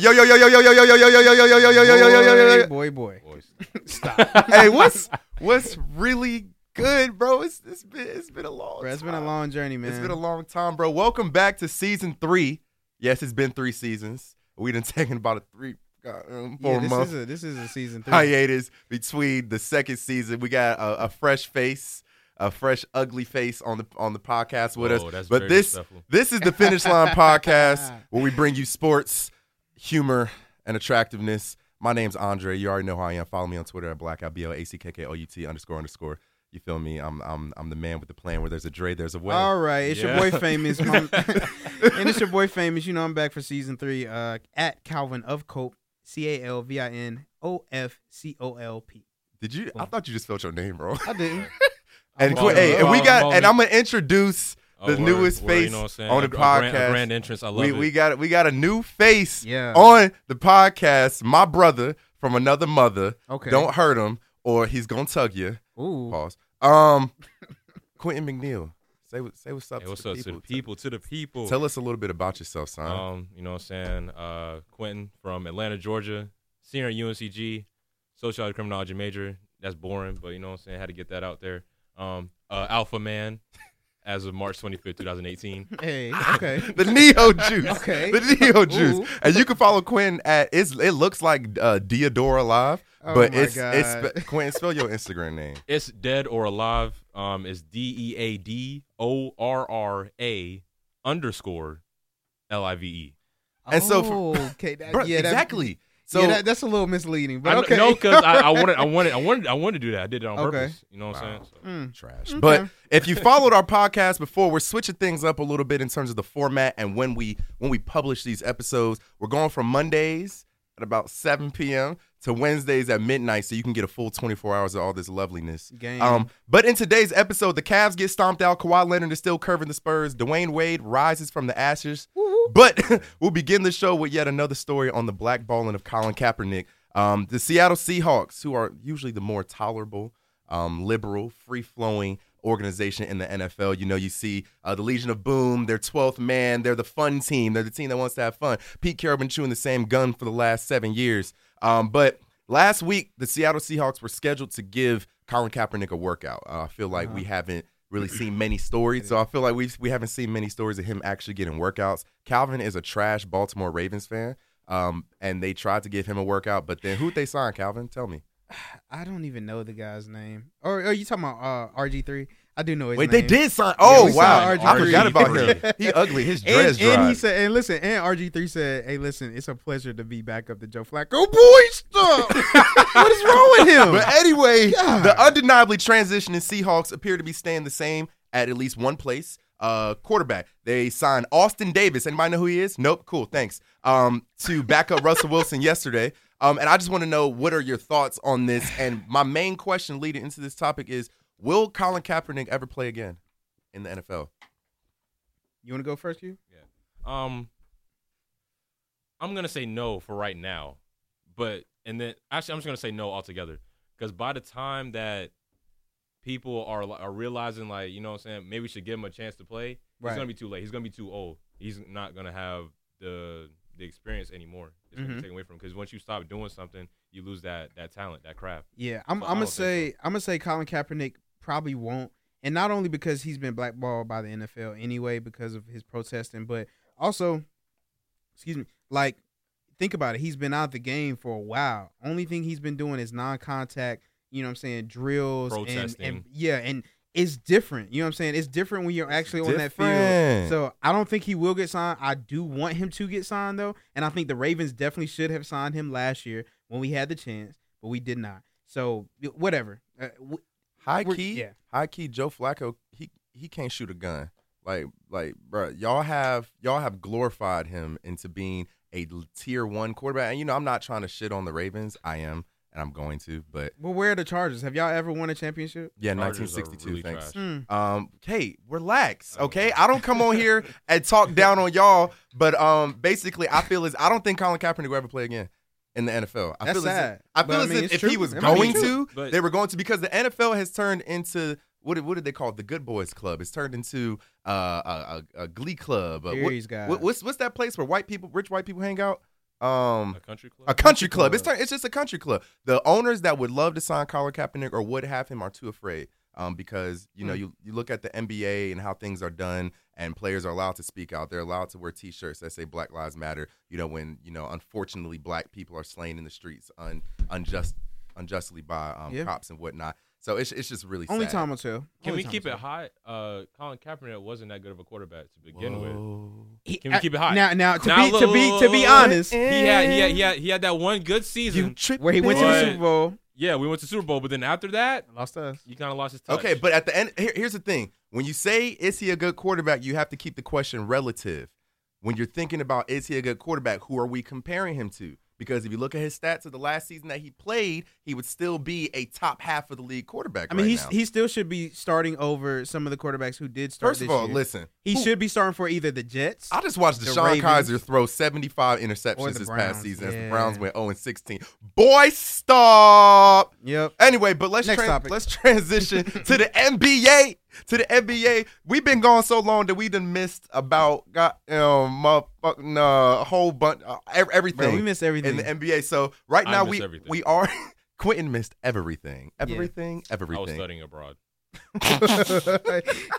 Yo yo yo yo yo yo yo yo yo yo yo yo yo yo yo yo yo yo yo. boy, boy. Stop. Hey, what's what's really good, bro? It's it's been it's been a long. Bro, it's been a long journey, man. It's been a long time, bro. Welcome back to season three. Yes, it's been three seasons. We done taken about a three, uh, um, four yeah, this month is a this is a season three. hiatus between the second season. We got a, a fresh face, a fresh ugly face on the on the podcast with Whoa, us. that's But very this disrespectful. this is the Finish Line podcast where we bring you sports, humor, and attractiveness. My name's Andre. You already know who I am. Follow me on Twitter at blackout b l a c k k o u t underscore underscore. You feel me? I'm I'm I'm the man with the plan. Where there's a Dre, there's a way. All right, it's Yeah. your boy famous, Mom- and it's your boy famous. You know I'm back for season three. Uh, at Calvin of Cope, C A L V I N O F C O L P. Did you? I thought you just spelled your name wrong. I didn't. And, Follow- hey, and we follow- got, and me. I'm gonna introduce the word, newest word, face you know what I'm saying? on A- the a grand- podcast. A grand entrance. I love we it. we got we got a new face Yeah. on the podcast. My brother from another mother. Okay. Don't hurt him, or he's gonna tug you. Ooh. Pause. Um, Quentin McNeil, say what say what's up. Hey, to what's the up to people. the people? To the people. Tell us a little bit about yourself, son. Um, you know what I'm saying? Uh, Quentin from Atlanta, Georgia, senior at UNCG, sociology criminology major. That's boring, but you know what I'm saying? Had to get that out there. Um, uh, alpha man as of March 25th, 2018. Hey. Okay. the Neo Juice. Okay. The Neo Juice. Ooh. And you can follow Quinn at it's it looks like uh Deodora Live, Oh but my it's God. it's Quinn spell your Instagram name. It's dead or alive. Um, is D E A D O R R A underscore L I V E. And so for- Oh, okay. That, Bro, yeah, that- exactly. So yeah, that, that's a little misleading, but I okay. know because I, I wanted, I wanted, I wanted, I wanted to do that. I did it on Okay. purpose. You know what I'm saying? So, Mm. trash. Okay. But if you followed our podcast before, we're switching things up a little bit in terms of the format and when we when we publish these episodes. We're going from Mondays at about 7 p.m. to Wednesdays at midnight, so you can get a full 24 hours of all this loveliness. Game. Um, but in today's episode, the Cavs get stomped out. Kawhi Leonard is still curving the Spurs. Dwyane Wade rises from the ashes. But we'll begin the show with yet another story on the blackballing of Colin Kaepernick. Um, the Seattle Seahawks, who are usually the more tolerable, um, liberal, free flowing organization in the NFL. You know, you see uh, the Legion of Boom, their 12th man. They're the fun team. They're the team that wants to have fun. Pete Carroll been chewing the same gun for the last seven years. Um, but last week, the Seattle Seahawks were scheduled to give Colin Kaepernick a workout. Uh, I feel like we haven't really seen many stories. So I feel like we we haven't seen many stories of him actually getting workouts. Calvin is a trash Baltimore Ravens fan. Um, and they tried to give him a workout, but then who'd they sign, Calvin? Tell me. I don't even know the guy's name. Or are you talking about uh, RG3? I do know his Wait, name. they did sign. Oh we wow, I RG3. forgot about him. He ugly. His dress And, and he said, and listen, and RG3 said, "Hey, listen, it's a pleasure to be back up to Joe Flacco." Boy, stop! what is wrong with him? But anyway, God. the undeniably transitioning Seahawks appear to be staying the same at at least one place. Uh, quarterback. They signed Austin Davis. Anybody know who he is? Nope. Cool. Thanks. Um, to back up Russell Wilson yesterday. Um, and I just want to know what are your thoughts on this? And my main question leading into this topic is: Will Colin Kaepernick ever play again in the NFL? you want to go first, you? Yeah. Um, I'm gonna say no for right now, but and then actually I'm just gonna say no altogether because by the time that people are are realizing like you know what I'm saying maybe we should give him a chance to play, Right. it's gonna be too late. He's gonna be too old. He's not gonna have the the experience anymore. It's gonna Mhm. be taken away from him because once you stop doing something, you lose that that talent, that craft. Yeah, I'm. So I'm gonna say. I'm gonna say Colin Kaepernick probably won't, and not only because he's been blackballed by the NFL anyway because of his protesting, but also, excuse me, like think about it. He's been out the game for a while. Only thing he's been doing is non-contact. You know what I'm saying? Drills and, and yeah, and it's different. You know what I'm saying? It's different when you're actually on that field. So I don't think he will get signed. I do want him to get signed though, and I think the Ravens definitely should have signed him last year when we had the chance, but we did not. So whatever. Uh, w- High key, yeah. high key. Joe Flacco, he he can't shoot a gun. Like like, bro, y'all have y'all have glorified him into being a l- tier one quarterback. And you know, I'm not trying to shit on the Ravens. I am, and I'm going to. But well, where are the Chargers? Have y'all ever won a championship? yeah, Chargers 1962. really thanks. trash. Mm. Um, hey, relax, okay? I don't come on here and talk down on y'all, but um, basically, I feel as I don't think Colin Kaepernick will ever play again in the NFL. I That's feel as sad, if, I but feel I as mean, if, if true. he was It going to, But- they were going to because the NFL has turned into what did, what did they call it? The Good Boys Club? It's turned into uh, a, a, a Glee club. Uh, what- what- what's what's that place where white people, rich white people, hang out? Um, A country club. a country club. club. It's turn, it's just a country club. The owners that would love to sign Colin Kaepernick or would have him are too afraid. Um, because you know Hmm. you you look at the NBA and how things are done, and players are allowed to speak out. They're allowed to wear T-shirts that say Black Lives Matter. You know when you know unfortunately black people are slain in the streets un, unjust unjustly by um, Yeah. cops and whatnot. So it's it's just really Only sad. time will tell. Can Only we time keep will it tell. high? Uh, Colin Kaepernick wasn't that good of a quarterback to begin with. Whoa. He- Can we uh, keep it hot? Now, now to Now, be to be to be look, honest, He had, he had he had he had that one good season. where he went to the But- Super Bowl, yeah, we went to the Super Bowl, but then after that, lost us. you kind of lost his touch. Okay, but at the end, here, here's the thing: when you say is he a good quarterback, you have to keep the question relative. When you're thinking about is he a good quarterback, who are we comparing him to? Because if you look at his stats of the last season that he played, he would still be a top half of the league quarterback. I mean, right he still should be starting over some of the quarterbacks who did start. First of all, year. listen. he who- should be starting for either the Jets. I just watched the DeShone Ravens. Kizer throw 75 interceptions this Browns, past season as the. Browns went 0 16. Boy, stop. Yep. Anyway, but let's Next topic. let's transition to the NBA. To the NBA, we've been gone so long that we done missed about got um motherfucking uh, whole bunch uh, everything Bro, we missed everything. in the NBA. So right I now we everything. we are Quentin missed everything, Yeah. everything, I was studying abroad.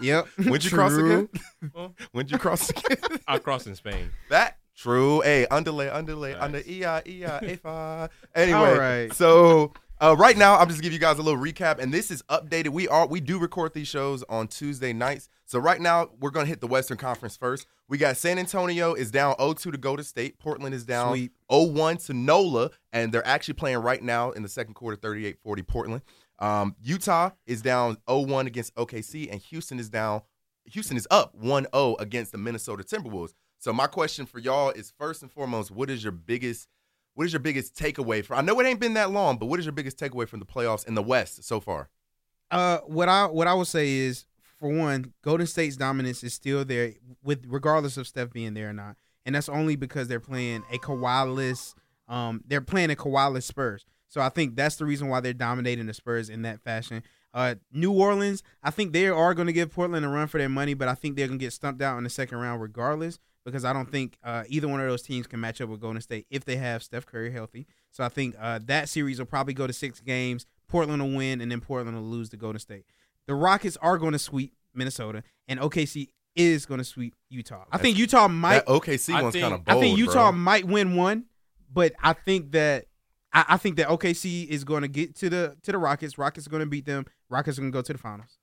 yep. When'd you cross again? Huh? When'd you cross again? I crossed in Spain. That true. Hey, underlay, underlay, Nice. under E I E I A. Anyway, All right. so uh, right now I'm just give you guys a little recap, and this is updated. We are we do record these shows on Tuesday nights. So right now we're gonna hit the Western Conference first. We got San Antonio is down 0-2 to Golden State. Portland is down Sweep. 0-1 to NOLA, and they're actually playing right now in the second quarter, 38-40 Portland. Um, Utah is down 0-1 against OKC, and Houston is down. Houston is up 1-0 against the Minnesota Timberwolves. So my question for y'all is first and foremost, what is your biggest what is your biggest takeaway from I know it ain't been that long, but what is your biggest takeaway from the playoffs in the West so far? Uh, what I what I would say is, for one, Golden State's dominance is still there, with regardless of Steph being there or not, and that's only because they're playing a Kawhi-less, um, they're playing a Kawhi-less Spurs. So I think that's the reason why they're dominating the Spurs in that fashion. Uh, New Orleans, I think they are going to give Portland a run for their money, but I think they're going to get stumped out in the second round regardless because I don't think uh, either one of those teams can match up with Golden State if they have Steph Curry healthy. So I think uh, that series will probably go to six games. Portland will win, and then Portland will lose to Golden State. The Rockets are going to sweep Minnesota, and OKC is going to sweep Utah. I think Utah might. that OKC I one's think- kind of I think Utah bro. might win one, but I think that I, I think that OKC is going to get to the to the Rockets. Rockets are going to beat them. Rockets are going to go to the finals.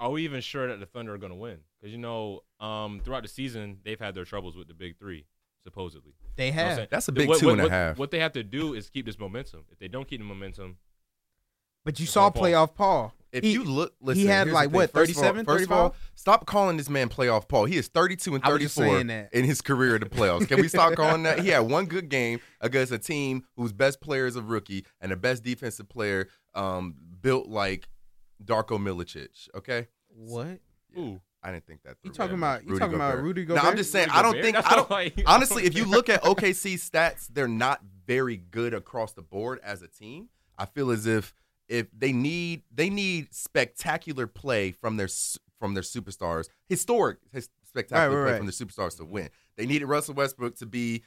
Are we even sure that the Thunder are going to win? Because you know, um, throughout the season, they've had their troubles with the big three, supposedly. They You know what have. That's a big what, two what, and a what- half. What they have to do is keep this momentum. If they don't keep the momentum, but you saw playoff Paul. If He- you look, listen, he had, like, the thing. what, First of all- 37, First of all, stop calling this man playoff Paul. He is 32 and I was just 34 in his career in the playoffs. Can we stop calling that? He had one good game against a team whose best player is a rookie and the best defensive player um, built like Darko Milicic. Okay, What ooh, I didn't think that. you through. talking about? You Rudy talking about Gobert. Rudy No, I'm just saying. Rudy I don't Gobert? think. That's I don't. all I- honestly, if you look at OKC stats, they're not very good across the board as a team. I feel as if if they need they need spectacular play from their from their superstars, historic his, spectacular Right, right, play right. from their superstars to mm-hmm. win. They needed Russell Westbrook to be,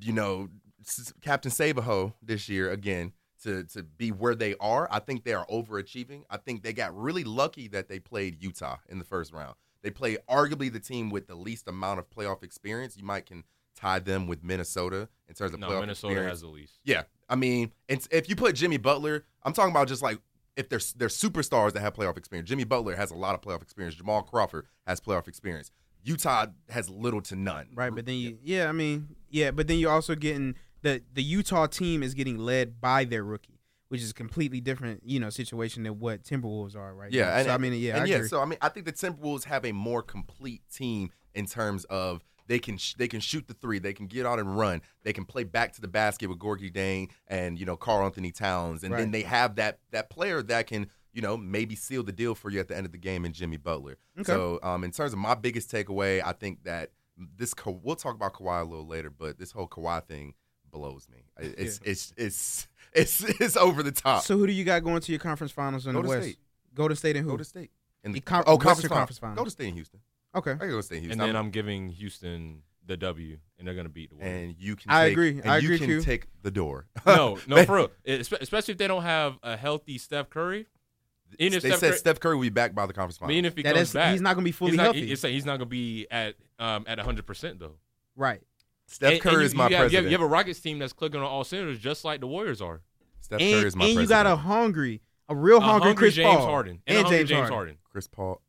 you know, s- Captain Sabaho this year again. To, to be where they are, I think they are overachieving. I think they got really lucky that they played Utah in the first round. They play arguably the team with the least amount of playoff experience. You might can tie them with Minnesota in terms of no, playoff Minnesota experience. has the least. Yeah, I mean, it's, if you put Jimmy Butler, I'm talking about just like if there's there's superstars that have playoff experience. Jimmy Butler has a lot of playoff experience. Jamal Crawford has playoff experience. Utah has little to none. Right, but then you, yeah, I mean, yeah, but then you're also getting the the Utah team is getting led by their rookie, which is a completely different, you know, situation than what Timberwolves are right Yeah, now. and so, I mean, yeah, and I yeah. So I mean, I think the Timberwolves have a more complete team in terms of they can sh- they can shoot the three, they can get out and run, they can play back to the basket with Gorgui Dieng and you know Karl-Anthony Towns, and then they have that that player that can you know maybe seal the deal for you at the end of the game in Jimmy Butler. Okay. So um, in terms of my biggest takeaway, I think that this we'll talk about Kawhi a little later, but this whole Kawhi thing blows me. It- It's it's it's it's it's over the top. So who do you got going to your conference finals in Go the to West? State. Go to state and who? Go to state. In The con- oh, Western conference, Conference. Finals. Go to state in Houston. okay. I can go to state in Houston. And then I'm- I'm giving Houston the W and they're gonna beat the Warriors. and you can. I take, agree. And I you agree, can Q. take the door. no, no, for real. Especially if they don't have a healthy Steph Curry. Even if they Steph said Curry, Steph Curry will be back by the conference I mean, even if he That comes is, back, he's not gonna be fully he's not, healthy. It's like he's not gonna be at um at hundred percent though. right. Steph And- Curry and is my you have, you have- president. You have a Rockets team that's clicking on all cylinders, just like the Warriors are. Steph And, Curry is my president. and you president. got a hungry, a real A hungry, Chris James Paul Harden and, a James, James Harden. Harden. Chris Paul.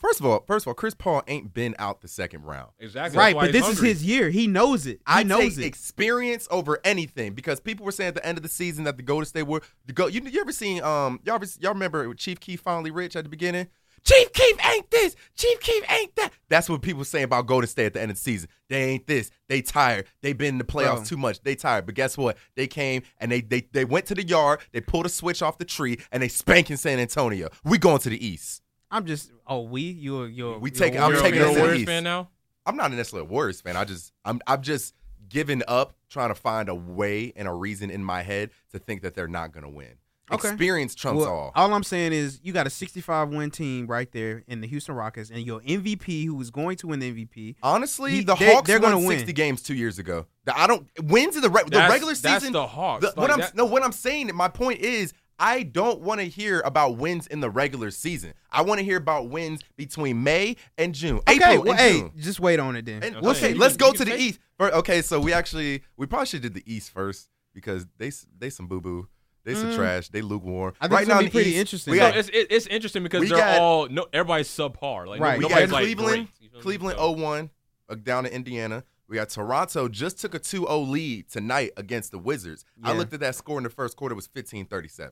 First of all, first of all, Chris Paul ain't been out the second round. Exactly. Right, but this hungry. is his year. He knows it. He I knows take it. experience over anything because people were saying at the end of the season that the Golden State were the go. You, you ever seen um y'all ever, y'all remember Chief Keef finally rich at the beginning? Chief Keef ain't this. Chief Keef ain't that. That's what people say saying about Golden State at the end of the season. They ain't this. They tired. They been in the playoffs Bro. too much. They tired. But guess what? They came and they they they went to the yard. They pulled a switch off the tree and they spanking San Antonio. We going to the East. I'm just. Oh, we. You're. You're. We you're take- a I'm taking you're a to the Warriors East. fan now. I'm not necessarily a Warriors fan. I just I'm I'm just giving up trying to find a way and a reason in my head to think that they're not going to win. Okay. Experience trumps Well, all. I'm saying is you got a 65 win team right there in the Houston Rockets, and your MVP who is going to win the MVP. Honestly, he- the they- Hawks they're won gonna 60 win. games 2 years ago. I don't wins in the re- the That's- regular That's season. the Hawks. the- Like, what I'm that- no what I'm saying my point is I don't want to hear about wins in the regular season. I want to hear about wins between May and June. Okay, April well, and hey, June. just wait on it then. And, Okay, okay, you let's can- go to the take- East. Okay, so we actually we probably should did the East first because they they some boo boo. They some Mm. trash. They lukewarm. I think right it's now gonna be pretty East, interesting. We No, got, it's it, it's interesting because we they're got- all no everybody's subpar. Like Right. we got like Cleveland. great. You feel me? Cleveland So- 0-1 uh, down to Indiana. We got Toronto just took a 2-0 lead tonight against the Wizards. I looked at that score in the first quarter it was 15-37.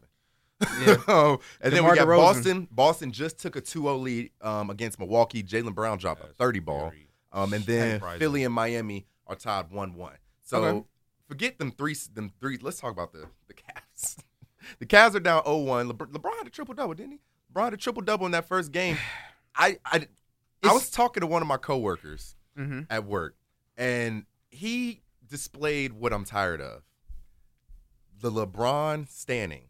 Yeah. Oh, and then we got DeRozan. Boston. Boston just took a 2-0 lead um, against Milwaukee. Jaylen Brown dropped a 30 ball. Um, and then surprising. Philly and Miami are tied one one. So Okay. forget them three. Them three. Let's talk about the the Cavs. the Cavs are down 0-1. LeBron, LeBron had a triple double, didn't he? LeBron had a triple double in that first game. I I, I was talking to one of my coworkers hmm at work, and he displayed what I'm tired of: the LeBron standing.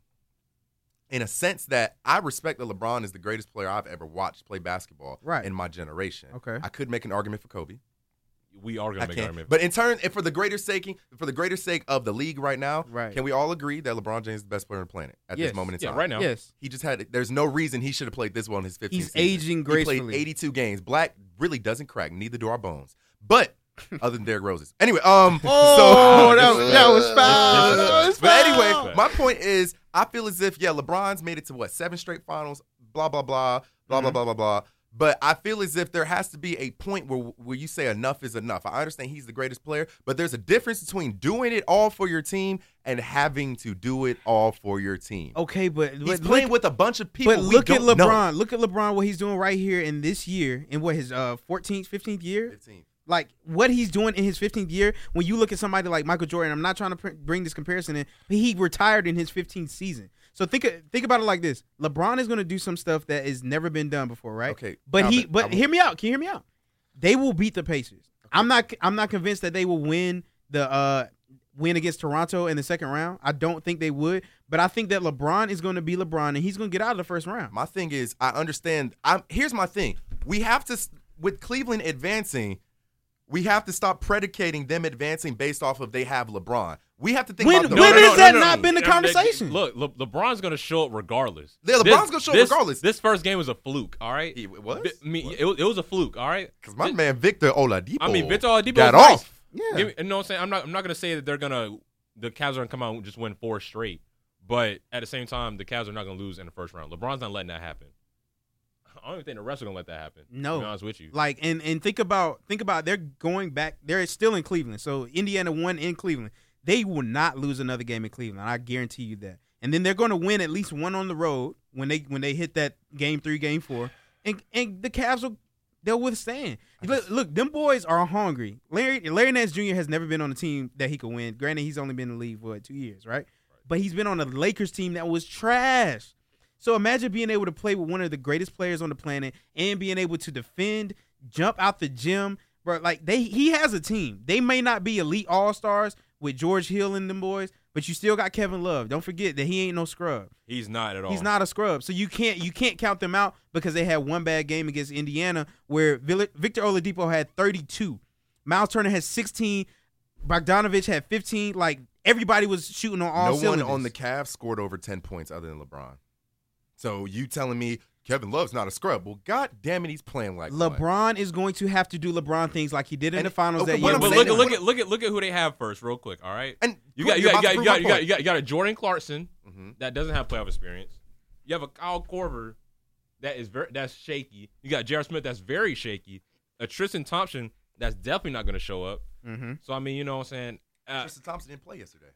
In a sense that I respect that LeBron is the greatest player I've ever watched play basketball Right. in my generation. Okay. I could make an argument for Kobe. We are gonna make can't. argument. But in turn, and for the greater sake, for the greater sake of the league right now, Right. can we all agree that LeBron James is the best player on the planet at Yes. this moment in time? yeah, time? right now. Yes. He just had. There's no reason he should have played this well in his 15th He's season. aging He gracefully. played 82 games. Black really doesn't crack. Neither do our bones. But other than Derrick Rose's. Anyway, um. Oh, so, that was- that was foul. That was But anyway, my point is, I feel as if yeah, LeBron's made it to what seven straight finals. Blah blah blah blah blah Mhm. blah blah blah. But I feel as if there has to be a point where where you say enough is enough. I understand he's the greatest player, but there's a difference between doing it all for your team and having to do it all for your team. Okay, but, He's but playing look, with a bunch of people. but look at LeBron. know. Look at LeBron. What he's doing right here in this year, in what his uh 14th, 15th year. 15. like what he's doing in his 15th year when you look at somebody like Michael Jordan I'm not trying to pr- bring this comparison in but he retired in his 15th season so think think about it like this LeBron is going to do some stuff that has never been done before right Okay, but he but hear me out can you hear me out they will beat the Pacers I'm not I'm not convinced that they will win the uh win against Toronto in the second round I don't think they would but I think that LeBron is going to be LeBron and he's going to get out of the first round My thing is, I understand. I'm here's my thing. We have to with Cleveland advancing. We have to stop predicating them advancing based off of they have LeBron. We have to think When- about the when rest has of that the not team. been the conversation? Look, Le- LeBron's gonna show up regardless. Yeah, LeBron's gonna show up this- regardless. This first game was a fluke. All right. He- it was? Bi- me- What? it, was- it was a fluke. All right. Because my Thi- man Victor Oladipo. I mean, Victor Oladipo got was nice. off. Yeah. Give me- you know what I'm saying? I'm not. I'm not gonna say that they're gonna. The Cavs are gonna come out and just win four straight. But at the same time, the Cavs are not gonna lose in the first round. LeBron's not letting that happen. I don't even think the refs are gonna let that happen. No. To be honest with you. Like and and think about think about they're going back. They're still in Cleveland. So Indiana won in Cleveland. They will not lose another game in Cleveland. I guarantee you that. And then they're going to win at least one on the road when they when they hit that game three, game four. And and the Cavs will they'll withstand. Look, look, them boys are hungry. Larry Larry Nance Jr. has never been on a team that he could win. Granted, he's only been in the league for what, two years, right? But he's been on a Lakers team that was trash. So imagine being able to play with one of the greatest players on the planet and being able to defend, jump out the gym, bro. Like they, he has a team. They may not be elite all stars with George Hill and them boys, but you still got Kevin Love. Don't forget that he ain't no scrub. He's not at all. He's not a scrub. So you can't you can't count them out because they had one bad game against Indiana where Victor Oladipo had 32. Myles Turner had 16. Bogdanovich had 15. Like everybody was shooting on all no cylinders. one on the Cavs scored over 10 points other than LeBron. So you telling me Kevin Love's not a scrub? Well, god damn it, he's playing like one. LeBron is going to have to do LeBron things like he did in And- the finals okay, that year. But look, at look at look at look at who they have first, real quick. All right, And you got you got you got you got, you got, you got you got a Jordan Clarkson Mhm. that doesn't have playoff experience. You have a Kyle Korver that is very that's shaky. You got J.R. Smith that's very shaky. A Tristan Thompson that's definitely not going to show up. Mhm. So I mean, you know what I'm saying? Uh, Tristan Thompson didn't play yesterday.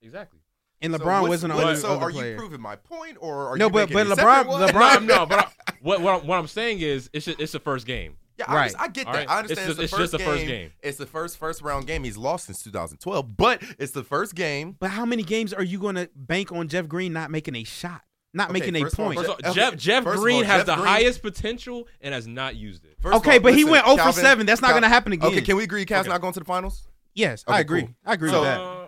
exactly. And LeBron what's- wasn't on the So other are player. you proving my point, or are No, you but- but a LeBron- LeBron- No, no, but I, what what I'm, what I'm saying is it's just, it's the first game. Yeah, I, Right. just- I get that. right. I understand. It's It's, just- it's the just first the first game. game. It's the first first round game he's lost since 2012, but it's the first game. But how many games are you going to bank on Jeff Green not making a shot, not Okay, making a first all, point? All, Okay, Jeff Jeff Green all, has Jeff the Green- highest potential and has not used it. First okay, all, but he went 0 for 7. That's not going to happen again. Okay, can we agree Cavs Okay. not going to the finals? yes, Okay, I agree. cool. I agree So- with that. Uh,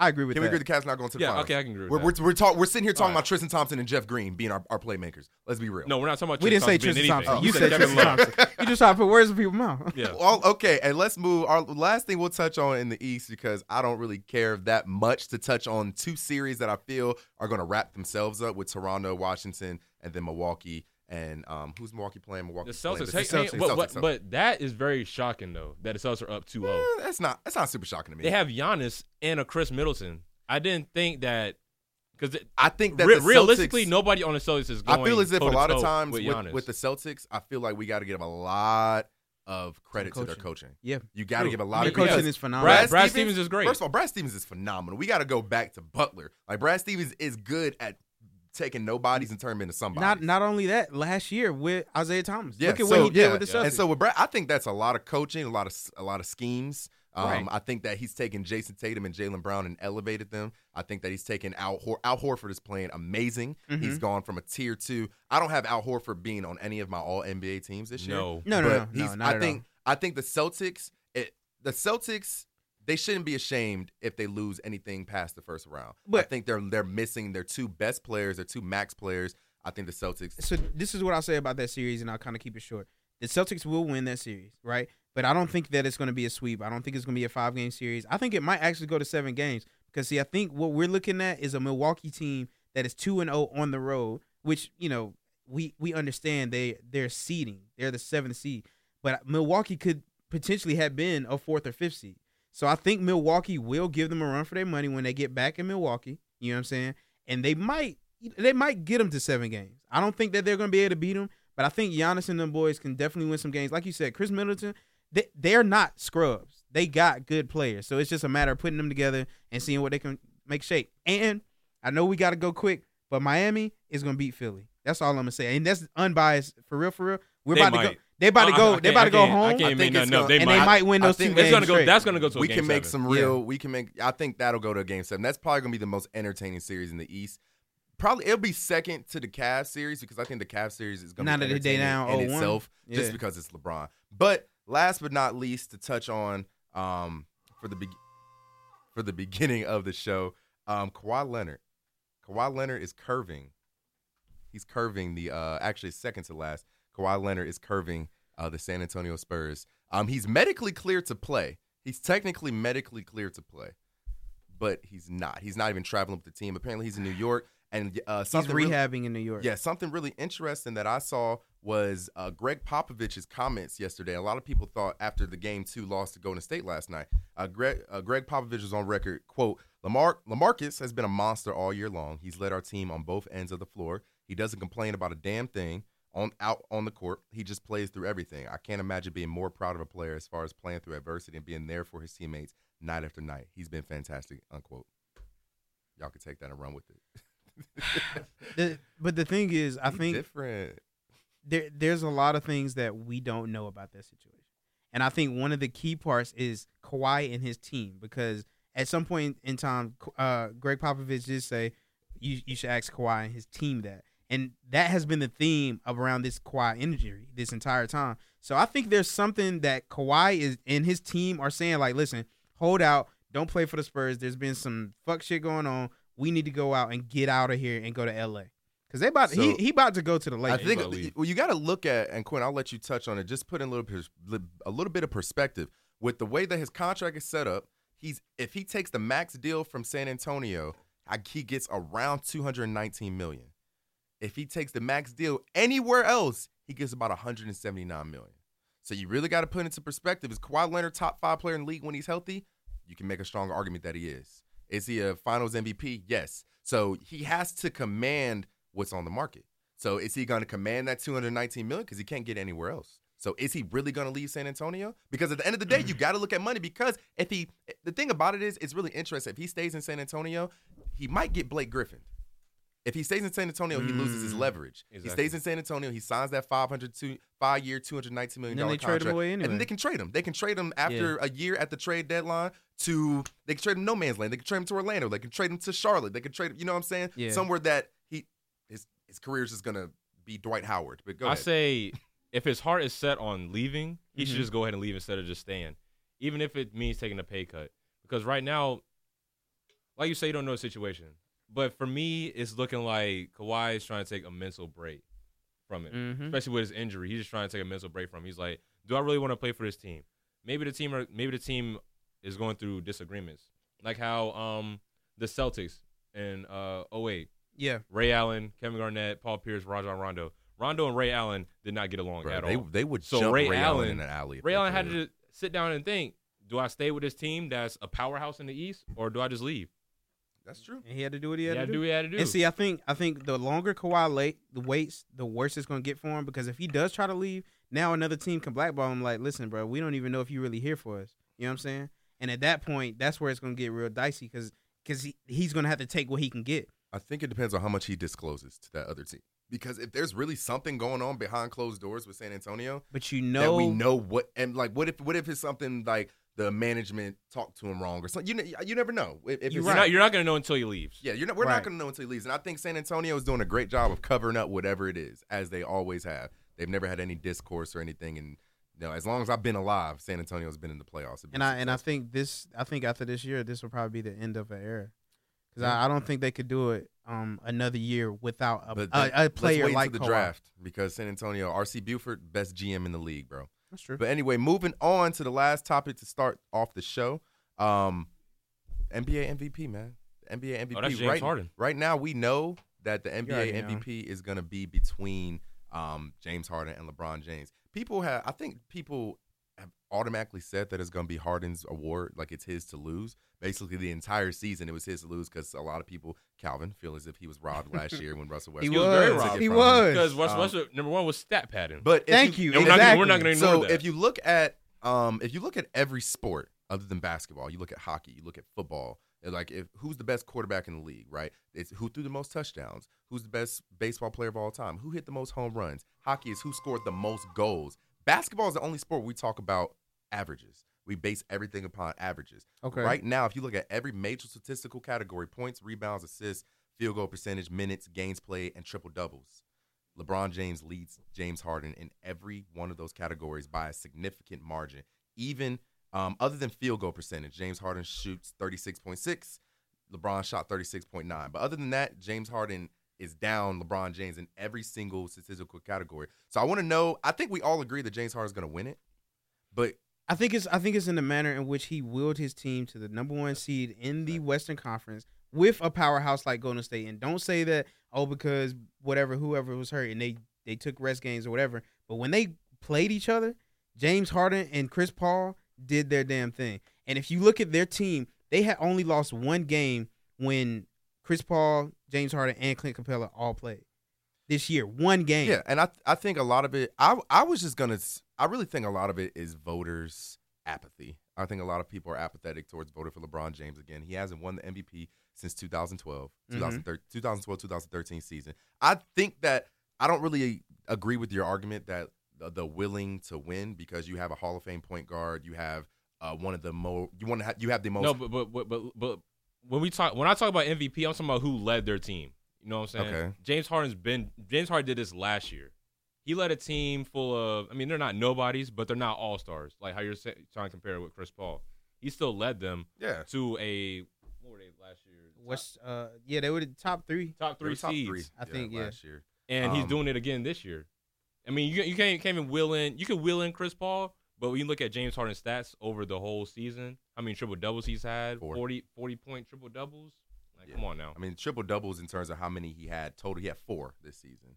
I agree with Can we agree the Cavs not going to the yeah, finals? okay, I can agree with We're, that. we're, we're, talk, we're sitting here talking All right. about Tristan Thompson and Jeff Green being our, our playmakers. Let's be real. No, we're not talking about. we didn't say Tristan Tristan Thompson Thompson. being You anything. said Kevin Tristan Love. Thompson. You just trying to put words in people's mouth. Yeah. Well, okay, and let's move. Our last thing we'll touch on in the East because I don't really care that much to touch on two series that I feel are going to wrap themselves up with Toronto, Washington, and then Milwaukee. And um, who's Milwaukee playing? Milwaukee The Celtics, playing. hey, The hey, Celtics, but, Celtics, but, Celtics. but that is very shocking though that the Celtics are up 2-0. Eh, that's not that's not super shocking to me. They have Giannis and a Khris Middleton. I didn't think that because I think that re- the realistically Celtics, nobody on the Celtics is going. I feel as if a lot of times with with, with the Celtics, I feel like we got to give them a lot of credit to their coaching. coaching. Yeah. You got to give a lot mean, of The coaching because is phenomenal. Brad, Brad Stevens is great. First of all, Brad Stevens is phenomenal. We got to go back to Butler. Like Brad Stevens is good at taking nobodies and turn them into somebody. Not not only that, last year with Isaiah Thomas. Yeah, Look at so, what he did yeah, with the Celtics. And so with Brad, I think that's a lot of coaching, a lot of a lot of schemes. Um, Right. I think that he's taken Jayson Tatum and Jaylen Brown and elevated them. I think that he's taken Al Hor- Al Horford is playing amazing. Mhm. He's gone from a tier two. I don't have Al Horford being on any of my All NBA teams this year. no, no, no, no, he's, not I at think I think the Celtics, it, the Celtics, they shouldn't be ashamed if they lose anything past the first round. I think they're they're missing their two best players, their two max players. I think the Celtics. So this is what I'll say about that series, and I'll kind of keep it short. The Celtics will win that series, right? But I don't think that it's going to be a sweep. I don't think it's going to be a five game series. I think it might actually go to seven games because see, I think what we're looking at is a Milwaukee team that is two and zero on the road, which you know we we understand they they're seeding, they're the seventh seed, but Milwaukee could potentially have been a fourth or fifth seed. So I think Milwaukee will give them a run for their money when they get back in Milwaukee. You know what I'm saying? And they might they might get them to seven games. I don't think that they're going to be able to beat them, but I think Giannis and them boys can definitely win some games. Like you said, Khris Middleton, they they're not scrubs. They got good players, so it's just a matter of putting them together and seeing what they can make shape. And I know we got to go quick, but Miami is going to beat Philly. That's all I'm gonna say, and that's unbiased for real. For real, we're They about to go. They about to go. I they can't- about to go can't- I home, can't I make think no, it's no, gonna- they and might. they might win those think two games. It's gonna go. That's gonna go to. A we game can make seven. some real. We can make. I think that'll go to a game seven. That's probably gonna be the most entertaining series in the East. Probably it'll be second to the Cavs series because I think the Cavs series is gonna Now be that they entertaining down in 0-1. itself just because it's LeBron. But last but not least, to touch on um for the be- for the beginning of the show, um Kawhi Leonard. Kawhi Leonard is curving. He's curving the uh actually second to last. Kawhi Leonard is curving uh the San Antonio Spurs. Um he's medically cleared to play. He's technically medically cleared to play. But he's not. He's not even traveling with the team. Apparently he's in New York and uh He's something really- rehabbing in New York. yeah, something really interesting that I saw was uh, Gregg Popovich's comments yesterday. A lot of people thought after the game two loss to Golden State last night, uh, Greg uh, Gregg Popovich was on record. "Quote: Lamar LaMarcus has been a monster all year long. He's led our team on both ends of the floor. He doesn't complain about a damn thing on out on the court. He just plays through everything. I can't imagine being more proud of a player as far as playing through adversity and being there for his teammates night after night. He's been fantastic." Unquote. Y'all can take that and run with it. The- but the thing is, I He think different. there there's a lot of things that we don't know about that situation. And I think one of the key parts is Kawhi and his team because at some point in time, uh, Gregg Popovich did say you you should ask Kawhi and his team that, and that has been the theme of around this Kawhi injury this entire time. So I think there's something that Kawhi is and his team are saying like, listen, hold out, don't play for the Spurs. There's been some fuck shit going on. We need to go out and get out of here and go to LA. Cause they about he So- he about to go to the I think well, you got to look at and Quinn. I'll let you touch on it. Just put in a little a little bit of perspective. with the way that his contract is set up, he's if he takes the max deal from San Antonio, I- he gets around 219 million. If he takes the max deal anywhere else, he gets about 179 million. So you really got to put into perspective: is Kawhi Leonard top five player in the league when he's healthy? You can make a strong argument that he is. Is he a Finals MVP? Yes. So he has to command what's on the market. So is he going to command that 219 million because he can't get anywhere else? So is he really going to leave San Antonio? Because at the end of the day, you got to look at money. Because if he, the thing about it is, it's really interesting. If he stays in San Antonio, he might get Blake Griffin. If he stays in San Antonio, he loses his Mm. leverage. He Exactly. stays in San Antonio, he signs that 500 two, five year, 219 million And then dollar they trade him contract, away and anyway. then they can trade him. They can trade him after a year at the trade deadline to they can trade him no man's land. They can trade him to Orlando. They can trade him to Charlotte. They can trade him. You know what I'm saying? Yeah. Somewhere that he his his career is just gonna be Dwight Howard. But go I ahead. say if his heart is set on leaving, he should just go ahead and leave instead of just staying, even if it means taking a pay cut. Because right now, like you say, you don't know the situation. But for me, it's looking like Kawhi is trying to take a mental break from it, Mhm. especially with his injury. He's just trying to take a mental break from. it. He's like, do I really want to play for this team? Maybe the team, are, maybe the team is going through disagreements, like how um the Celtics in uh 08 Yeah. Ray Allen, Kevin Garnett, Paul Pierce, Rajon Rondo. Rondo and Ray Allen did not get along Bro, at they all. they would So jump Ray Ray, Allen, Allen- in an alley. Ray Allen had to sit down and think: Do I stay with this team that's a powerhouse in the East, or do I just leave? That's true. And he had to do what he He had had to to do. do what he had to do. And see, I think I think the longer Kawhi late the waits, the worse it's gonna get for him. Because if he does try to leave, now another team can blackball him. Like, listen, bro, we don't even know if you're really here for us. You know what I'm saying? And at that point, that's where it's gonna get real dicey because because he, he's gonna have to take what he can get. I think it depends on how much he discloses to that other team. Because if there's really something going on behind closed doors with San Antonio, But you that know, we know what and like what if what if it's something like the management talked to him wrong or something? You ne- you never know. If, if You're right. not you're not gonna know until he leaves. Yeah, you're not, we're Right. not going to know until he leaves. And I think San Antonio is doing a great job of covering up whatever it is, as they always have. They've never had any discourse or anything. And you know, as long as I've been alive, San Antonio's been in the playoffs. And I and I think this I think after this year, this will probably be the end of an era. Because I, I don't think they could do it um another year without a, But a, then a let's player wait like the Kawhi. draft because San Antonio, RC Buford, best GM in the league, bro. That's true. But anyway, moving on to the last topic to start off the show. Um, NBA MVP, man. The NBA MVP. Oh, that's James right, Harden. right now, we know that the NBA know. MVP is going to be between um, James Harden and LeBron James. People have, I think people have automatically said that it's going to be Harden's award, like it's his to lose. Basically, the entire season it was his to lose because a lot of people, Calvin, feel as if he was robbed last year when Russell He Westbrook was very took it robbed. He was. Because Russ, Um, Westbrook, number one was stat padding. But Thank you. And we're not gonna- we're not gonna ignore so that. if you look at um if you look at every sport other than basketball, you look at hockey, you look at football, like if who's the best quarterback in the league, right? It's who threw the most touchdowns, who's the best baseball player of all time, who hit the most home runs. Hockey is who scored the most goals. Basketball is the only sport we talk about averages. We base everything upon averages. Okay. Right now, if you look at every major statistical category, points, rebounds, assists, field goal percentage, minutes, games played, and triple doubles, LeBron James leads James Harden in every one of those categories by a significant margin. Even um, other than field goal percentage, James Harden shoots 36.6, LeBron shot 36.9. But other than that, James Harden is down LeBron James in every single statistical category. So I want to know, I think we all agree that James Harden is going to win it. But I think it's I think it's in the manner in which he willed his team to the number one seed in the Western Conference with a powerhouse like Golden State. And don't say that oh because whatever whoever was hurt and they they took rest games or whatever. But when they played each other, James Harden and Chris Paul did their damn thing. And if you look at their team, they had only lost one game when Chris Paul, James Harden, and Clint Capela all played this year. One game. Yeah, and I I think a lot of it. I I was just gonna. I really think a lot of it is voters' apathy. I think a lot of people are apathetic towards voting for LeBron James again. He hasn't won the MVP since 2012, Mhm. 2013, 2012, 2013 season. I think that I don't really agree with your argument that the, the willing to win because you have a Hall of Fame point guard, you have uh, one of the most, you want to have, you have the most. no, but, but but but but when we talk when I talk about MVP, I'm talking about who led their team. You know what I'm saying? Okay. James Harden's been James Harden did this last year. He led a team full of I mean they're not nobodies, but they're not all stars. Like how you're trying to compare it with Chris Paul. He still led them yeah, to a what were they last year? What's uh yeah, they were the top three. top, top they were three top seeds. three. I think, yeah. last year. and he's Um, doing it again this year. I mean, you you can't, can't even wheel in. You can wheel in Chris Paul, But when you look at James Harden's stats over the whole season, I mean triple doubles he's had, Four. 40, 40 point triple doubles. Like, Yeah. come on now. I mean, triple doubles in terms of how many he had total. He had four this season.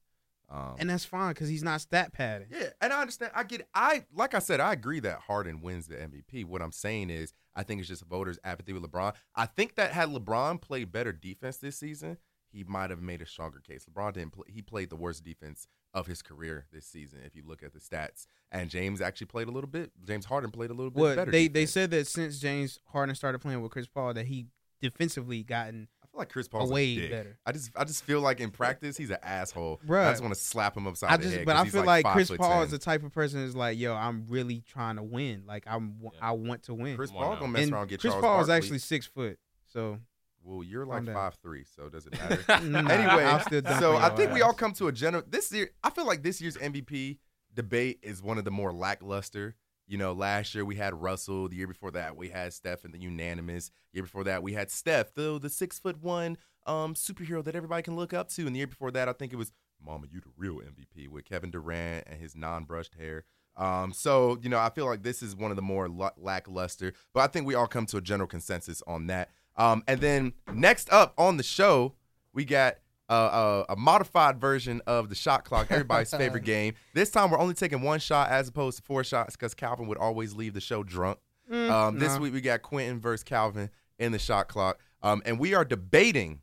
Um, and that's fine because he's not stat padding. yeah, and I understand. I get. It. I like I said, I agree that Harden wins the MVP. What I'm saying is, I think it's just voters' apathy with LeBron. I think that had LeBron played better defense this season, he might have made a stronger case. LeBron didn't. Play, he played the worst defense of his career this season. If you look at the stats, and James actually played a little bit. James Harden played a little bit What better. they they said that since James Harden started playing with Chris Paul, that he defensively gotten I feel like Chris Paul's way a dick. better. I just I just feel like in practice he's an asshole. Bruh. I just want to slap him upside I the head. but 'cause I feel like, five Chris Paul 10. is the type of person who's like, yo, I'm really trying to win. Like I'm, Yeah. I want to win. Chris Paul gonna mess and around and get Chris Charles Paul is actually six foot, so Well, you're like Calm down. five three, so does it matter? anyway, I'll still so I your think we ass. all come to a general. This year, I feel like this year's MVP debate is one of the more lackluster. You know, last year we had Russell. The year before that we had Steph and the unanimous. The year before that we had Steph, the the six foot one um superhero that everybody can look up to. And the year before that, I think it was Mama, you the real MVP with Kevin Durant and his non brushed hair. Um, so you know, I feel like this is one of the more la- lackluster, but I think we all come to a general consensus on that. Um, and then next up on the show, we got uh, a, a modified version of the shot clock, everybody's favorite game. This time we're only taking one shot as opposed to four shots because Calvin would always leave the show drunk. Mm, Um, this nah. week we got Quentin versus Calvin in the shot clock, um, and we are debating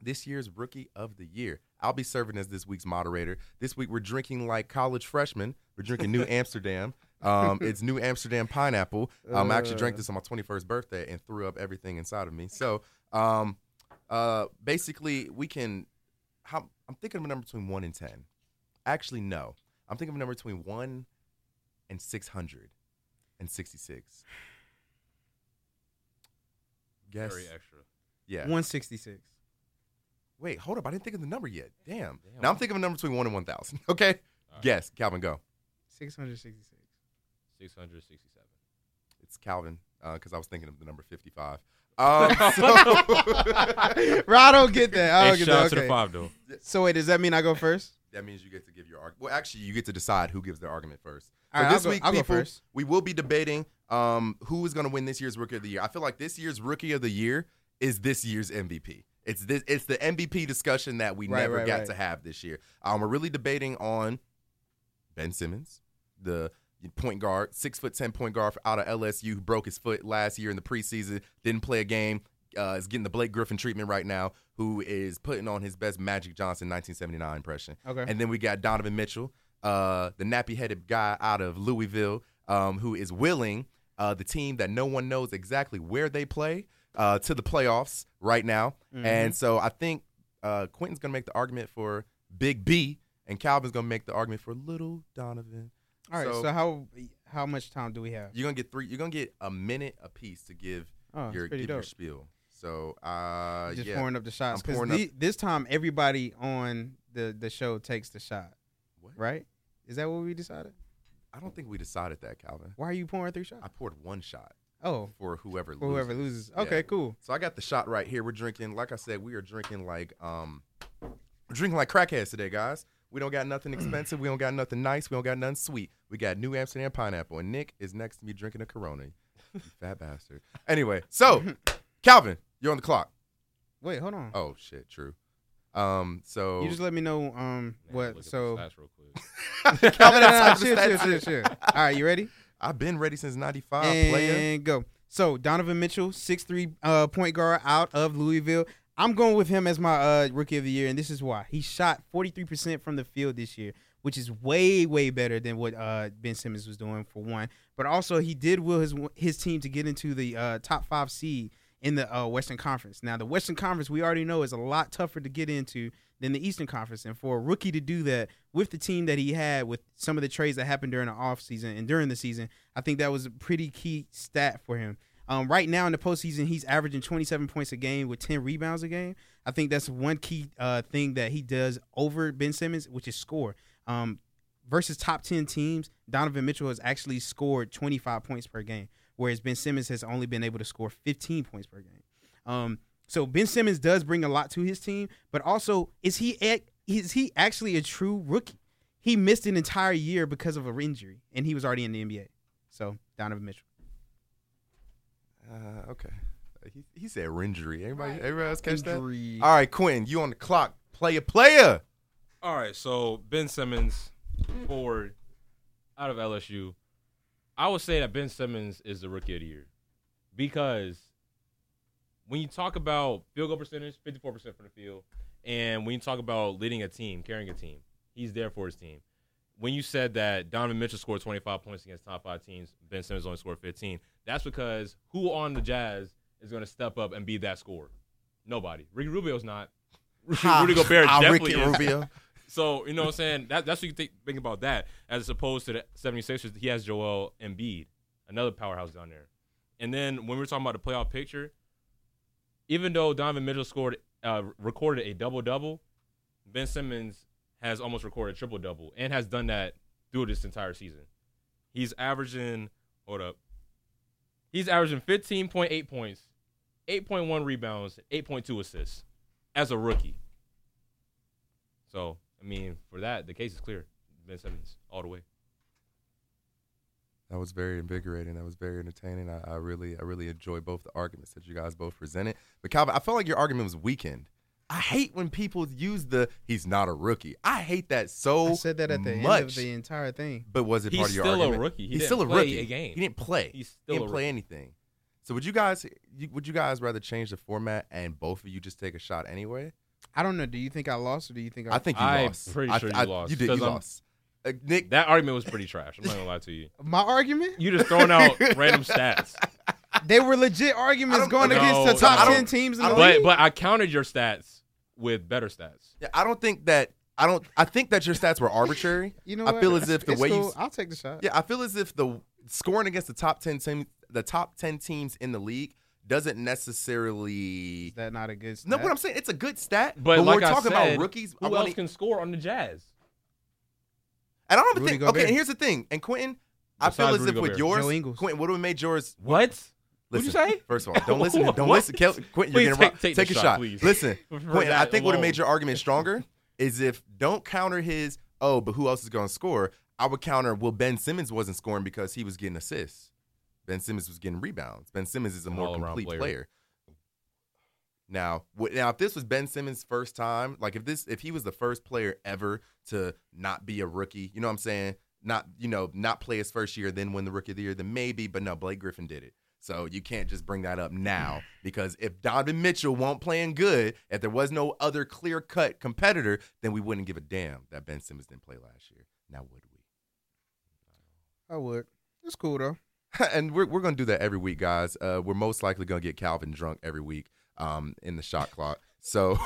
this year's rookie of the year. I'll be serving as this week's moderator. This week we're drinking like college freshmen. We're drinking New Amsterdam. Um, it's New Amsterdam pineapple. Um, I actually drank this on my 21st birthday and threw up everything inside of me. So, um, uh, basically, we can. How, I'm thinking of a number between one and ten. Actually, no. I'm thinking of a number between one and six hundred and sixty-six. Guess. Very extra. Yeah. one sixty six. Wait, hold up. I didn't think of the number yet. Damn. Damn. Now I'm thinking of a number between one and one thousand. Okay. All right. Guess. Calvin, go. Six hundred sixty six. 667. It's Calvin because I was thinking of the number fifty-five. Um, so, I don't get that. I Hey, don't get shout out that. to the Okay. five though. So wait, does that mean I go first? that means you get to give your argument. Well, actually, you get to decide who gives their argument first. So All right, I'll this go- week, I'll go people, first. we will be debating um, who is going to win this year's Rookie of the Year. I feel like this year's Rookie of the Year is this year's MVP. It's this. It's the MVP discussion that we Right, never right, got right. to have this year. Um, we're really debating on Ben Simmons, the point guard, six foot ten point guard out of LSU, who broke his foot last year in the preseason, didn't play a game. Uh, is getting the Blake Griffin treatment right now, who is putting on his best Magic Johnson 1979 impression. Okay. And then we got Donovan Mitchell, uh, the nappy headed guy out of Louisville, um, who is willing uh, the team that no one knows exactly where they play uh, to the playoffs right now. Mhm. And so I think uh, Quentin's going to make the argument for Big B, and Calvin's going to make the argument for Little Donovan. All right. So- So, how how much time do we have? You're going to get three. You're to get a minute a piece to give Oh, your give your spiel. So uh, Just yeah, pouring up the shots I'm because up- this time everybody on the the show takes the shot, What? right? Is that what we decided? I don't think we decided that, Calvin. Why are you pouring three shots? I poured one shot Oh, for whoever for whoever loses. Okay, Yeah. cool. So I got the shot right here. We're drinking, like I said, we are drinking like um we're drinking like crackheads today, guys. We don't got nothing expensive. We don't got nothing nice. We don't got nothing sweet. We got New Amsterdam pineapple. And Nick is next to me drinking a Corona. You fat bastard. Anyway, so Calvin, you're on the clock. Wait, hold on. Oh shit, true. Um, so You just let me know um Man, what. look at the So real quick. Calvin, no, no, that's no, chill, chill, chill, chill. All right, you ready? I've been ready since '95. and Player. go. So Donovan Mitchell, six three uh, point guard out of Louisville. I'm going with him as my uh, rookie of the year, and this is why he shot 43 percent from the field this year, which is way way better than what uh, Ben Simmons was doing for one. But also he did will his his team to get into the uh, top five seed in the uh, Western Conference. Now the Western Conference we already know is a lot tougher to get into than the Eastern Conference, and for a rookie to do that with the team that he had with some of the trades that happened during the offseason and during the season, I think that was a pretty key stat for him. Um, right now in the postseason, he's averaging 27 points a game with 10 rebounds a game. I think that's one key uh, thing that he does over Ben Simmons, which is score. Um, versus top 10 teams, Donovan Mitchell has actually scored 25 points per game, whereas Ben Simmons has only been able to score 15 points per game. Um, so Ben Simmons does bring a lot to his team, but also is he a- is he actually a true rookie? he missed an entire year because of an injury, and he was already in the NBA. So Donovan Mitchell. Uh, okay. He, he said injury. Everybody, everybody else catch Injury. that? All right, Quinn, you on the clock. Player, player. All right, so Ben Simmons, forward out of LSU. I would say that Ben Simmons is the rookie of the year because when you talk about field goal percentage, 54% from the field, and when you talk about leading a team, carrying a team, he's there for his team. When you said that Donovan Mitchell scored 25 points against top five teams, Ben Simmons only scored 15, that's because who on the Jazz is going to step up and be that scorer? Nobody. Ricky Rubio's not. Rudy Gobert definitely Ricky is. Rubio. So, you know what I'm saying? That, that's what you think, think about that. As opposed to the 76ers, he has Joel Embiid, another powerhouse down there. And then when we're talking about the playoff picture, even though Donovan Mitchell scored, uh, recorded a double double, Ben Simmons has almost recorded a triple double and has done that through this entire season. He's averaging, hold up, he's averaging 15.8 points, 8.1 rebounds, 8.2 assists as a rookie. So, I mean, for that, the case is clear. Ben Simmons, all the way. That was very invigorating. That was very entertaining. I, I really, I really enjoyed both the arguments that you guys both presented. But Calvin, I felt like your argument was weakened. I hate when people use the "he's not a rookie." I hate that so I said that at the much. end of the entire thing. But was it He's part of your still a rookie. He He's didn't still a play rookie. a game. He didn't play. He's He didn't a play rookie. anything. So would you guys, would you guys rather change the format and both of you just take a shot anyway? I don't know. Do you think I lost or do you think I? I think you I'm lost. pretty I- sure you I- lost, You did. You I'm- lost. Uh, Nick, That argument was pretty trash. I'm not gonna lie to you. my argument. You just throwing out random stats. They were legit arguments going no, against the top I don't- ten teams in the don't- league. But but I countered your stats with better stats. Yeah, I don't think that. I don't. I think that your stats were arbitrary. you know, I what? feel as if the It's way you. I'll take the shot. Yeah, I feel as if the scoring against the top ten team, the top ten teams in the league, doesn't necessarily. Is that not a good? No, stat? what I'm saying, it's a good stat. But, when like we're I talking said, about rookies, I Who wanna- else can score on the Jazz? and I don't Rudy think. Gobert. Okay, and here's the thing. And Quentin, I feel Besides as Rudy if with Gobert. yours, Joe Ingles. Quentin, what would have made yours? What? What'd Listen, you say? First of all, don't listen. Don't What? listen. Kel, Quentin, you're getting take- take Take a shot, shot. please. Listen, Quentin, I think would have made your argument stronger is if don't counter his oh, but who else is going to score? I would counter well Ben Simmons wasn't scoring because he was getting assists. Ben Simmons was getting rebounds. Ben Simmons is a An more complete player. player. Now, wh- now if this was Ben Simmons' first time, like if this if he was the first player ever to not be a rookie, you know what I'm saying? Not you know not play his first year, then win the rookie of the year, then maybe. But no, Blake Griffin did it. So you can't just bring that up now because if Donovan Mitchell won't playing good, if there was no other clear cut competitor, then we wouldn't give a damn that Ben Simmons didn't play last year. Now would we? I would. It's cool though. and we're, we're going to do that every week, guys. Uh, we're most likely going to get Calvin drunk every week um, in the shot clock. So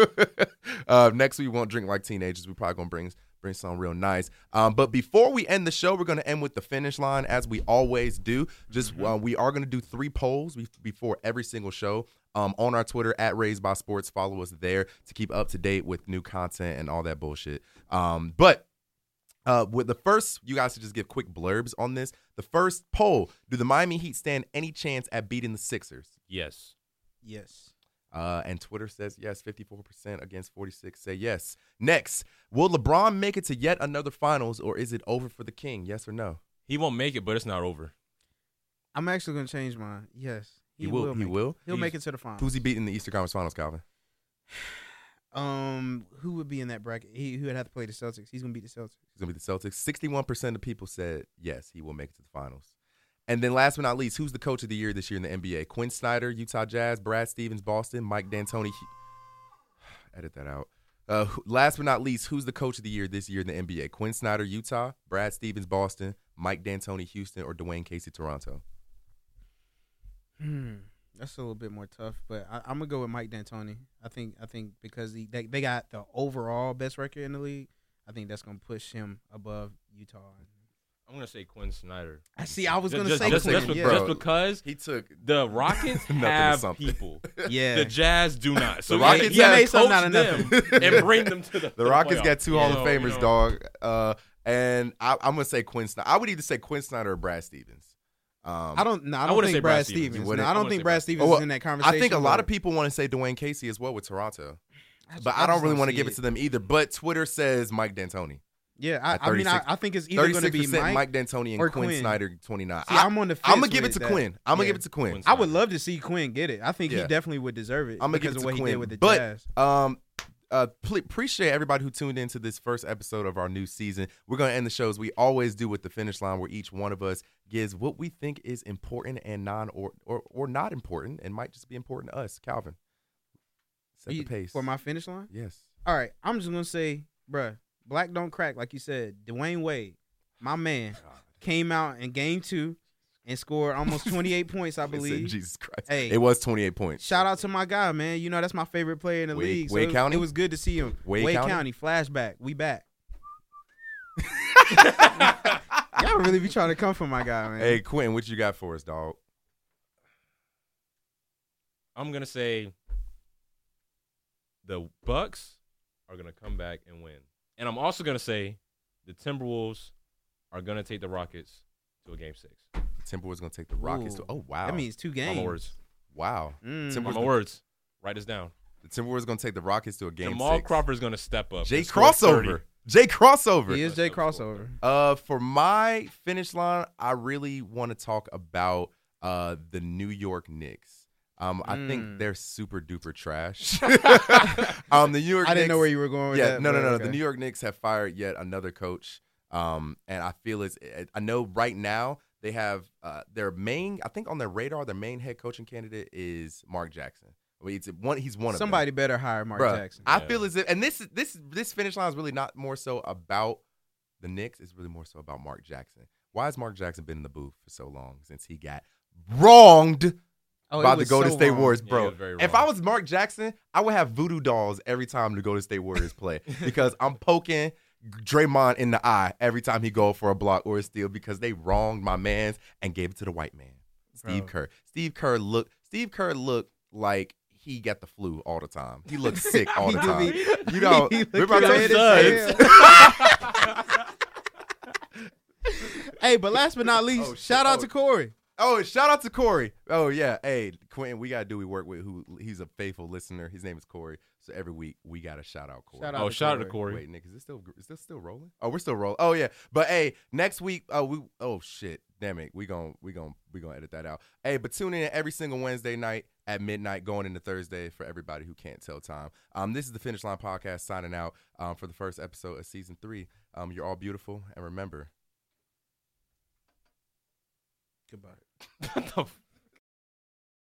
uh, next week we won't drink like teenagers. We're probably going to bring bring something real nice. Um, but before we end the show, we're going to end with the finish line as we always do. Just uh, we are going to do three polls before every single show. Um, on our Twitter at Raised by Sports, follow us there to keep up to date with new content and all that bullshit. Um, but uh, with the first, you guys should just give quick blurbs on this. The first poll: Do the Miami Heat stand any chance at beating the Sixers? Yes. Yes. Uh, and Twitter says yes. Fifty-four percent against forty-six say yes. Next, will LeBron make it to yet another Finals, or is it over for the King? Yes or no? He won't make it, but it's not over. I'm actually gonna change mine. Yes. He, will. he make will. It. He'll He's- make it to the finals. Who's he beating in the Eastern Conference Finals, Calvin? Um, who would be in that bracket? He who would have to play the Celtics. He's gonna beat the Celtics. He's gonna be the Celtics. Sixty-one percent of people said yes, he will make it to the Finals. And then last but not least, who's the coach of the year this year in the NBA? Quin Snyder, Utah Jazz, Brad Stevens, Boston, Mike D'Antoni. Edit that out. Uh, last but not least, who's the coach of the year this year in the NBA? Quin Snyder, Utah, Brad Stevens, Boston, Mike D'Antoni, Houston, or Dwane Casey, Toronto? Hmm. That's a little bit more tough, but I, I'm gonna go with Mike D'Antoni. I think I think because he, they they got the overall best record in the league. I think that's gonna push him above Utah. I'm gonna say Quin Snyder. I see. I was Just- gonna just, say just, Quinn. just, be- yeah. just because He took the Rockets have people. yeah. The Jazz do not. So The Rockets he have- had Made to coach out of them and bring them to the. to the Rockets playoffs. got two Hall So, of you Famers, know, dog. Uh, and I, I'm gonna say Quin Snyder. I would either say Quin Snyder or Brad Stevens. Um, I don't. No, I I don't wouldn't think Brad Brad Stevens. Stevens. No, wouldn't? I I don't wouldn't think Brad Brad- Stevens Oh, well, is in that conversation. I think a lot but of people want to say Dwane Casey as well with Toronto. I just- But I, I don't just really want to see give it to them either. But Twitter says Mike D'Antoni. Yeah, I, I mean, I, I think it's either going to be 36% Mike. Mike D'Antoni and or Quinn, Quinn. Snyder 29. See, I, I'm on the. I'm gonna fence give it to that. Quinn. I'm gonna give it to Quinn. Quinn I would love to see Quinn get it. I think Yeah. he definitely would deserve it. I'm gonna because give it of to what he Quinn. did with the but Jazz. um, uh, pl- appreciate everybody who tuned into this first episode of our new season. We're gonna end the shows we always do with the finish line, where each one of us gives what we think is important and non or or, or not important, and might just be important to us. Calvin, set the You- pace for my finish line. yes. All right, I'm just gonna say, bruh, black don't crack, like you said. Dwyane Wade, my man, came out in game two and scored almost 28 points, I It said, believe. Jesus Christ, Hey. it was 28 points. Shout out to my guy, man. You know that's my favorite player in the Wade- league. So Wade it, was- County? it was good to see him. Wade County? County, flashback. We back. Y'all really be trying to come for my guy, man. Hey Quinn, what you got for us, dog? I'm gonna say the Bucks are gonna come back and win, and I'm also gonna say the Timberwolves are gonna take the Rockets to a game six. The Timberwolves gonna take the Rockets. To, Ooh. oh wow, That means two games. My words. wow. Mm. Timber- My words. Write this down. The Timberwolves are gonna take the Rockets to a game Jamal six. Crawford's gonna step up. Jay and score 30. crossover. Jay crossover. He is Jay crossover. Uh, for my finish line, I really want to talk about uh the New York Knicks. Um, I think Mm. they're super duper trash. um, the New York. I didn't know where you were going with Yeah, that. no, no, no. okay. The New York Knicks have fired yet another coach. Um, and I feel it's. I know right now they have uh their main. I think on their radar, their main head coaching candidate is Mark Jackson. I mean, it's one. He's one of them. Somebody better hire Mark Bruh, Jackson. I Yeah. feel as if, and this this this finish line is really not more so about the Knicks. It's really more so about Mark Jackson. Why has Mark Jackson been in the booth for so long since he got wronged Oh, it by the Golden so State wrong. Warriors, bro? it was very if. I was Mark Jackson, I would have voodoo dolls every time the Golden State Warriors play because I'm poking Draymond in the eye every time he go for a block or a steal because they wronged my man's and gave it to the white man, Steve Bro. Kerr. Steve Kerr look. Steve Kerr looked like he got the flu all the time. He looked sick all the do time. be- You know, he look remember I told you as studs. hell. hey, but last but not least, Oh, shit. shout out Oh. to Corey. Oh, shout out to Corey. Oh yeah, hey Quentin, we gotta do. We work with who? He's a faithful listener. His name is Corey. So every week we gotta shout out Corey. Shout out Oh, to shout out to Corey. Corey. Wait, Nick, is this still is this still rolling? Oh, we're still rolling. Oh yeah, but hey, next week, oh we, oh shit, damn it, we gon' we gon' we gonna edit that out. Hey, but tune in every single Wednesday night at midnight, going into Thursday for everybody who can't tell time. Um, this is the Finish Line podcast signing out um for the first episode of season three. Um, you're all beautiful, and remember, Goodbye. What the